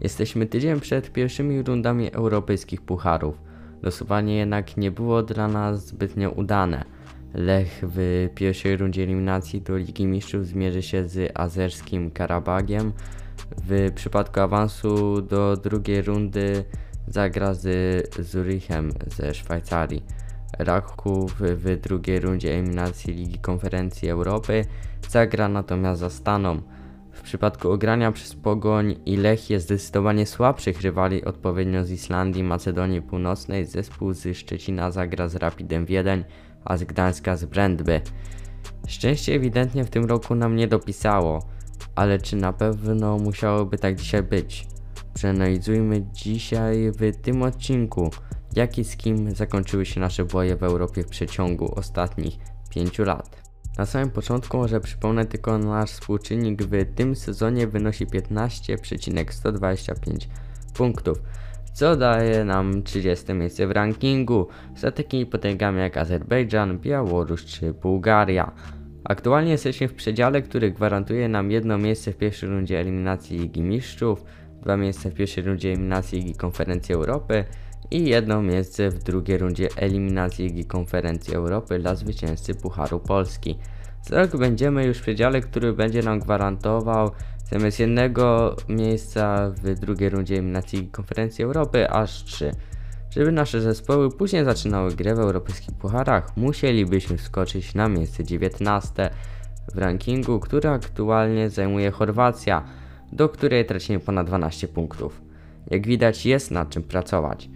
Jesteśmy tydzień przed pierwszymi rundami europejskich pucharów. Losowanie jednak nie było dla nas zbytnio udane. Lech w pierwszej rundzie eliminacji do Ligi Mistrzów zmierzy się z azerskim Karabagiem. W przypadku awansu do drugiej rundy zagra z Zurichem ze Szwajcarii. Raków w drugiej rundzie eliminacji Ligi Konferencji Europy zagra natomiast za Staną. W przypadku ogrania przez Pogoń i Lech jest zdecydowanie słabszych rywali odpowiednio z Islandii, Macedonii Północnej. Zespół z Szczecina zagra z Rapidem Wiedeń, a z Gdańska z Brandby. Szczęście ewidentnie w tym roku nam nie dopisało, ale czy na pewno musiałoby tak dzisiaj być? Przeanalizujmy dzisiaj w tym odcinku, jak i z kim zakończyły się nasze boje w Europie w przeciągu ostatnich 5 lat. Na samym początku może przypomnę tylko nasz współczynnik w tym sezonie wynosi 15,125 punktów, co daje nam 30 miejsce w rankingu za takimi potęgami jak Azerbejdżan, Białoruś czy Bułgaria. Aktualnie jesteśmy w przedziale, który gwarantuje nam jedno miejsce w pierwszej rundzie eliminacji Ligi Mistrzów, dwa miejsca w pierwszej rundzie eliminacji Ligi Konferencji Europy i jedno miejsce w drugiej rundzie eliminacji Ligi Konferencji Europy dla zwycięzcy Pucharu Polski. Za rok będziemy już w przedziale, który będzie nam gwarantował zamiast jednego miejsca w drugiej rundzie eliminacji Ligi Konferencji Europy aż trzy. Żeby nasze zespoły później zaczynały grę w europejskich pucharach, musielibyśmy wskoczyć na miejsce 19 w rankingu, który aktualnie zajmuje Chorwacja, do której tracimy ponad 12 punktów. Jak widać jest nad czym pracować.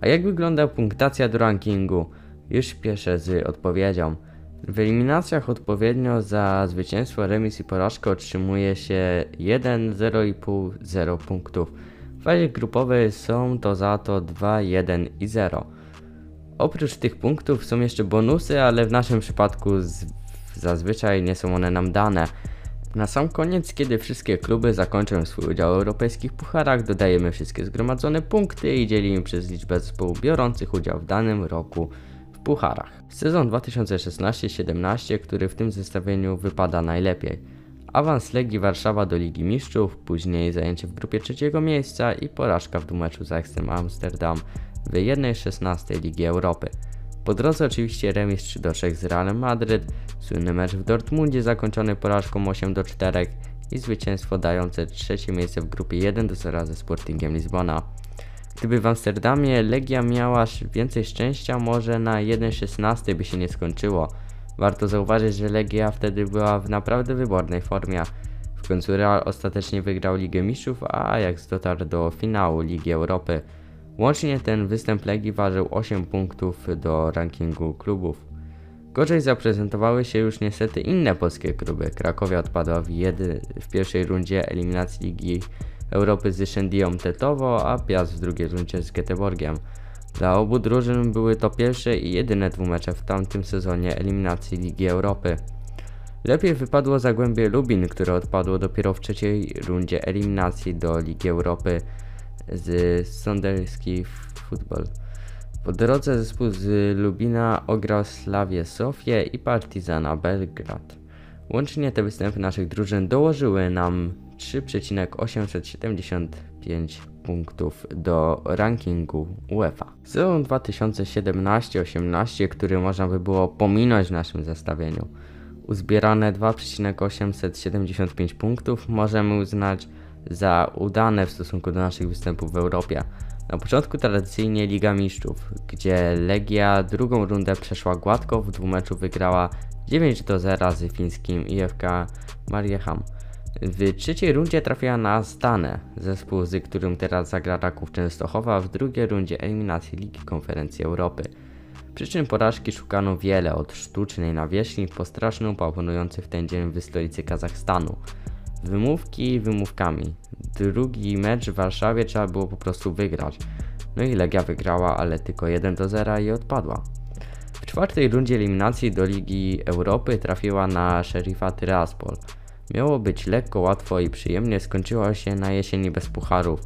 A jak wygląda punktacja do rankingu? Już śpieszę z odpowiedzią. W eliminacjach odpowiednio za zwycięstwo, remis i porażkę otrzymuje się 1, 0,5, 0 punktów. W fazie grupowej są to za to 2, 1 i 0. Oprócz tych punktów są jeszcze bonusy, ale w naszym przypadku z, zazwyczaj nie są one nam dane. Na sam koniec, kiedy wszystkie kluby zakończą swój udział w europejskich pucharach, dodajemy wszystkie zgromadzone punkty i dzielimy przez liczbę zespołów biorących udział w danym roku w pucharach. Sezon 2016-17, który w tym zestawieniu wypada najlepiej. Awans Legii Warszawa do Ligi Mistrzów, później zajęcie w grupie trzeciego miejsca i porażka w dwumeczu z Ajaxem Amsterdam w 1-16 Ligi Europy. Po drodze oczywiście remis 3 do 3 z Realem Madryt, słynny mecz w Dortmundzie zakończony porażką 8 do 4 i zwycięstwo dające trzecie miejsce w grupie 1 do 0 ze Sportingiem Lizbona. Gdyby w Amsterdamie Legia miała więcej szczęścia, może na 1-16 by się nie skończyło. Warto zauważyć, że Legia wtedy była w naprawdę wybornej formie. W końcu Real ostatecznie wygrał Ligę Mistrzów, a Ajax dotarł do finału Ligi Europy. Łącznie ten występ Legii ważył 8 punktów do rankingu klubów. Gorzej zaprezentowały się już niestety inne polskie kluby. Krakowia odpadła w, jedy, w pierwszej rundzie eliminacji Ligi Europy z Szendią Tetowo, a Piast w drugiej rundzie z Göteborgiem. Dla obu drużyn były to pierwsze i jedyne dwumecze w tamtym sezonie eliminacji Ligi Europy. Lepiej wypadło Zagłębie Lubin, które odpadło dopiero w trzeciej rundzie eliminacji do Ligi Europy z Sonderski Football. Po drodze zespół z Lubina ograł Slawię Sofię i Partizana Belgrad. Łącznie te występy naszych drużyn dołożyły nam 3,875 punktów do rankingu UEFA. Sezon 2017-18, który można by było pominąć w naszym zestawieniu. Uzbierane 2,875 punktów możemy uznać za udane w stosunku do naszych występów w Europie. Na początku tradycyjnie Liga Mistrzów, gdzie Legia drugą rundę przeszła gładko, w dwumeczu wygrała 9 do 0 z fińskim IFK Mariehamn. W trzeciej rundzie trafiła na Stanę, zespół z którym teraz zagra Raków Częstochowa w drugiej rundzie eliminacji Ligi Konferencji Europy. Przyczyn porażki szukano wiele, od sztucznej nawierzchni po straszny upał panujący w ten dzień w stolicy Kazachstanu. Wymówki wymówkami. Drugi mecz w Warszawie trzeba było po prostu wygrać. No i Legia wygrała, ale tylko 1 do 0 i odpadła. W czwartej rundzie eliminacji do Ligi Europy trafiła na Sherifa Tiraspol. Miało być lekko, łatwo i przyjemnie, skończyło się na jesieni bez pucharów.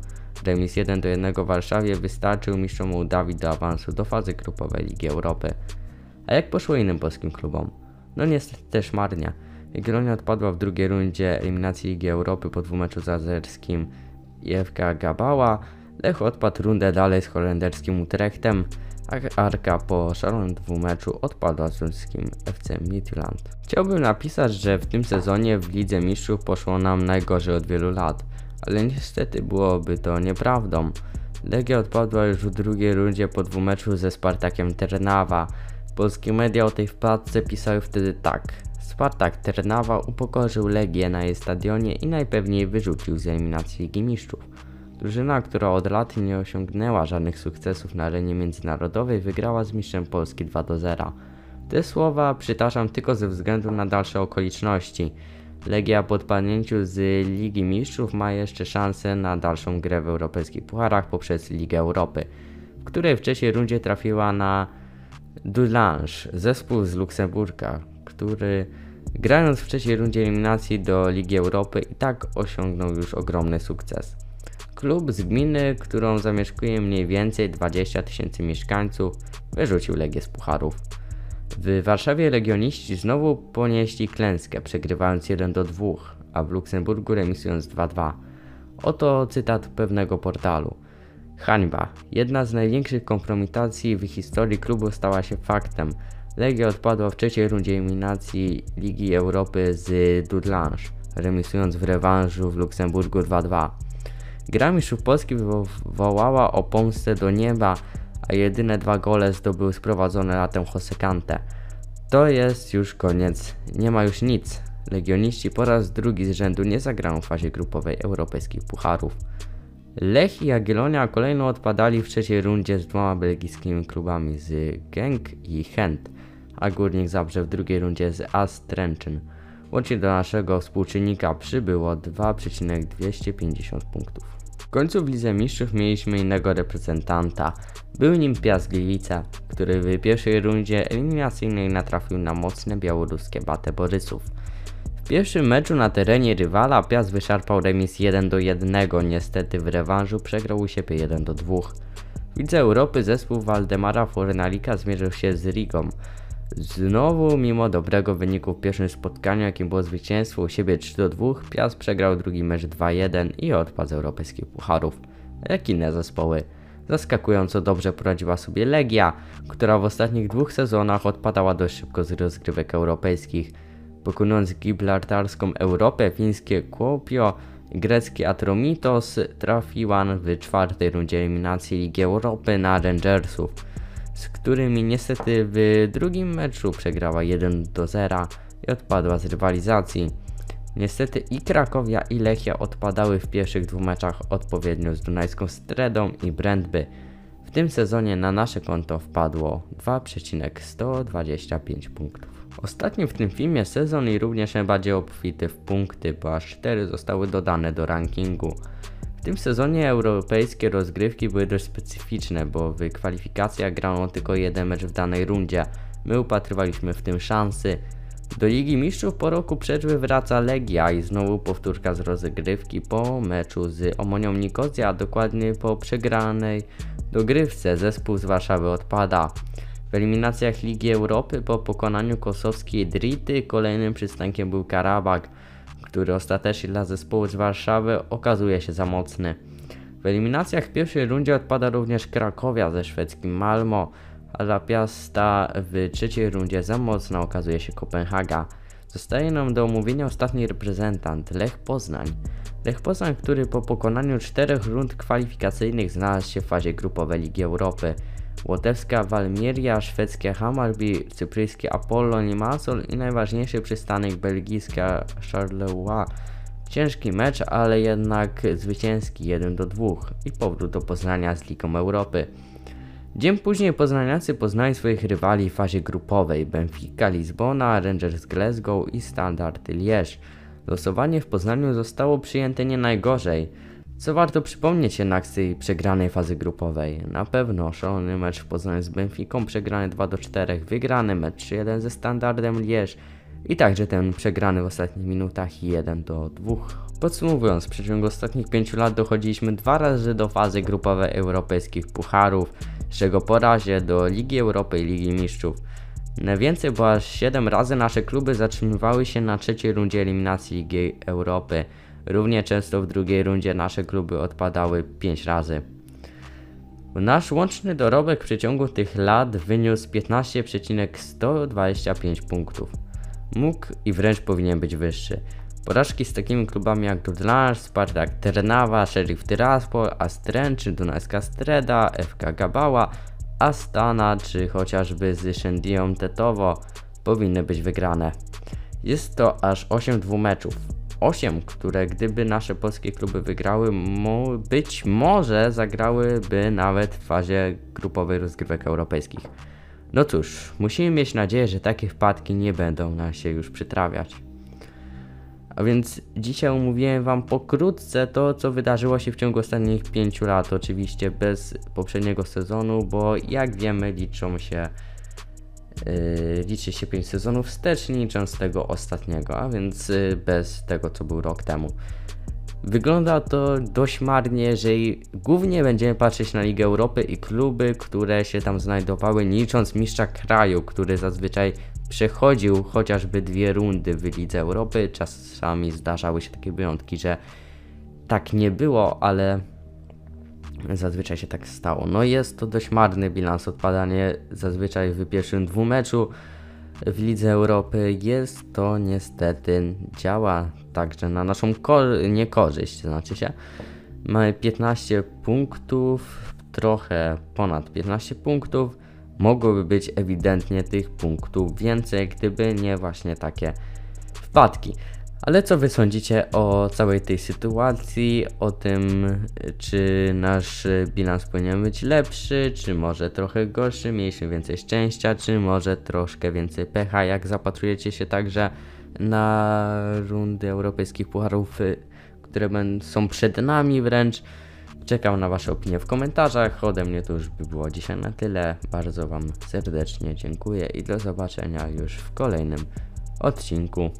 Remis 1 do 1 w Warszawie wystarczył mistrzom Mołdawii do awansu do fazy grupowej Ligi Europy. A jak poszło innym polskim klubom? No niestety też marnie. Jagiellonia odpadła w drugiej rundzie eliminacji Ligi Europy po dwumeczu z Azerskim i FK Gabała, Lech odpadł rundę dalej z holenderskim Utrechtem, a Arka po szalonym dwumeczu odpadła z ruskim FC Midland. Chciałbym napisać, że w tym sezonie w Lidze Mistrzów poszło nam najgorzej od wielu lat, ale niestety byłoby to nieprawdą. Legia odpadła już w drugiej rundzie po dwumeczu ze Spartakiem Ternawa. Polskie media o tej wpadce pisały wtedy tak. Spartak Ternawa upokorzył Legię na jej stadionie i najpewniej wyrzucił z eliminacji Ligi Mistrzów. Drużyna, która od lat nie osiągnęła żadnych sukcesów na arenie międzynarodowej, wygrała z mistrzem Polski 2 do 0. Te słowa przytaczam tylko ze względu na dalsze okoliczności. Legia po odpadnięciu z Ligi Mistrzów ma jeszcze szansę na dalszą grę w europejskich pucharach poprzez Ligę Europy, w której w trzeciej rundzie trafiła na Dulange, zespół z Luksemburga, który grając w trzeciej rundzie eliminacji do Ligi Europy i tak osiągnął już ogromny sukces. Klub z gminy, którą zamieszkuje mniej więcej 20 tysięcy mieszkańców, wyrzucił Legię z pucharów. W Warszawie legioniści znowu ponieśli klęskę, przegrywając 1 do 2, a w Luksemburgu remisując 2-2. Oto cytat pewnego portalu. Hańba. Jedna z największych kompromitacji w historii klubu stała się faktem. Legia odpadła w trzeciej rundzie eliminacji Ligi Europy z Dudlange, remisując w rewanżu w Luksemburgu 2-2. Gra mistrzów Polski wywołała o pomstę do nieba, a jedyne dwa gole zdobył sprowadzone latem Josekante. To jest już koniec, nie ma już nic. Legioniści po raz drugi z rzędu nie zagrają w fazie grupowej europejskich pucharów. Lech i Jagiellonia kolejno odpadali w trzeciej rundzie z dwoma belgijskimi klubami z Genk i Chent, a Górnik Zabrze w drugiej rundzie z AS. Łącznie do naszego współczynnika przybyło 2,250 punktów. W końcu w Lidze Mistrzów mieliśmy innego reprezentanta. Był nim Piast Gliwice, który w pierwszej rundzie eliminacyjnej natrafił na mocne białoruskie Batę Borysów. W pierwszym meczu na terenie rywala Piast wyszarpał remis 1 do 1, niestety w rewanżu przegrał u siebie 1 do 2. W Lidze Europy zespół Waldemara Fornalika zmierzył się z Rigą. Znowu, mimo dobrego wyniku w pierwszym spotkaniu, jakim było zwycięstwo u siebie 3 do 2, Piast przegrał drugi mecz 2-1 i odpadł z europejskich pucharów. Jak inne zespoły. Zaskakująco dobrze poradziła sobie Legia, która w ostatnich dwóch sezonach odpadała dość szybko z rozgrywek europejskich. Pokonując gibraltarską Europę, fińskie Kuopio i grecki Atromitos trafiła w czwartej rundzie eliminacji Ligi Europy na Rangersów z którymi niestety w drugim meczu przegrała 1 do 0 i odpadła z rywalizacji. Niestety i Krakowia i Lechia odpadały w pierwszych dwóch meczach odpowiednio z Dunajską Stredą i Brandby. W tym sezonie na nasze konto wpadło 2,125 punktów. Ostatni w tym filmie sezon i również najbardziej obfity w punkty, bo aż 4 zostały dodane do rankingu. W tym sezonie europejskie rozgrywki były dość specyficzne, bo w kwalifikacjach grano tylko jeden mecz w danej rundzie. My upatrywaliśmy w tym szansy. Do Ligi Mistrzów po roku przerwy wraca Legia i znowu powtórka z rozgrywki po meczu z Omonią Nikozja, a dokładnie po przegranej dogrywce zespół z Warszawy odpada. W eliminacjach Ligi Europy po pokonaniu kosowskiej Drity kolejnym przystankiem był Karabak który ostatecznie dla zespołu z Warszawy okazuje się za mocny. W eliminacjach w pierwszej rundzie odpada również Krakowia ze szwedzkim Malmo, a dla Piasta w trzeciej rundzie za mocno okazuje się Kopenhaga. Zostaje nam do omówienia ostatni reprezentant, Lech Poznań. Lech Poznań, który po pokonaniu czterech rund kwalifikacyjnych znalazł się w fazie grupowej Ligi Europy. Łotewska Walmieria, szwedzkie Hammarby, cypryjskie Apollon Limassol i najważniejszy przystanek belgijska Charleroi. Ciężki mecz, ale jednak zwycięski 1 do 2 i powrót do Poznania z Ligą Europy. Dzień później poznaniacy poznali swoich rywali w fazie grupowej Benfica Lizbona, Rangers Glasgow i Standard Liège. Losowanie w Poznaniu zostało przyjęte nie najgorzej. Co warto przypomnieć jednak z tej przegranej fazy grupowej? Na pewno szalony mecz w Poznaniu z Benficą, przegrany 2 do 4, wygrany mecz 3-1 ze Standardem Lierz i także ten przegrany w ostatnich minutach 1 do 2. Podsumowując, w przeciągu ostatnich 5 lat dochodziliśmy dwa razy do fazy grupowej europejskich pucharów, z czego po razie do Ligi Europy i Ligi Mistrzów. Najwięcej, bo aż 7 razy nasze kluby zatrzymywały się na trzeciej rundzie eliminacji Ligi Europy. Równie często w drugiej rundzie nasze kluby odpadały 5 razy. Nasz łączny dorobek w przeciągu tych lat wyniósł 15,125 punktów. Mógł i wręcz powinien być wyższy. Porażki z takimi klubami jak Dudlange, Spartak Trnawa, Sheriff Tiraspol, Astren czy Dunajska Streda, FK Gabała, Astana czy chociażby z Shendią Tetowo powinny być wygrane. Jest to aż 8 dwumeczów. 8, które gdyby nasze polskie kluby wygrały, być może zagrałyby nawet w fazie grupowej rozgrywek europejskich. No cóż, musimy mieć nadzieję, że takie wpadki nie będą nam się już przytrafiać. A więc dzisiaj omówiłem Wam pokrótce to, co wydarzyło się w ciągu ostatnich 5 lat, oczywiście bez poprzedniego sezonu, bo jak wiemy liczą się Yy, liczy się 5 sezonów wstecz, nie licząc tego ostatniego, a więc yy, bez tego, co był rok temu. Wygląda to dość marnie, jeżeli głównie będziemy patrzeć na Ligę Europy i kluby, które się tam znajdowały, nie licząc mistrza kraju, który zazwyczaj przechodził chociażby dwie rundy w Lidze Europy. Czasami zdarzały się takie wyjątki, że tak nie było, ale Zazwyczaj się tak stało. No jest to dość marny bilans odpadanie zazwyczaj w pierwszym dwumeczu w Lidze Europy. Jest to niestety działa także na naszą niekorzyść, znaczy się. Mamy 15 punktów, trochę ponad 15 punktów. Mogłoby być ewidentnie tych punktów więcej, gdyby nie właśnie takie wpadki. Ale co wy sądzicie o całej tej sytuacji, o tym, czy nasz bilans powinien być lepszy, czy może trochę gorszy, mieliśmy więcej szczęścia, czy może troszkę więcej pecha, jak zapatrujecie się także na rundy europejskich pucharów, które są przed nami wręcz. Czekam na Wasze opinie w komentarzach. Ode mnie to już by było dzisiaj na tyle. Bardzo Wam serdecznie dziękuję i do zobaczenia już w kolejnym odcinku.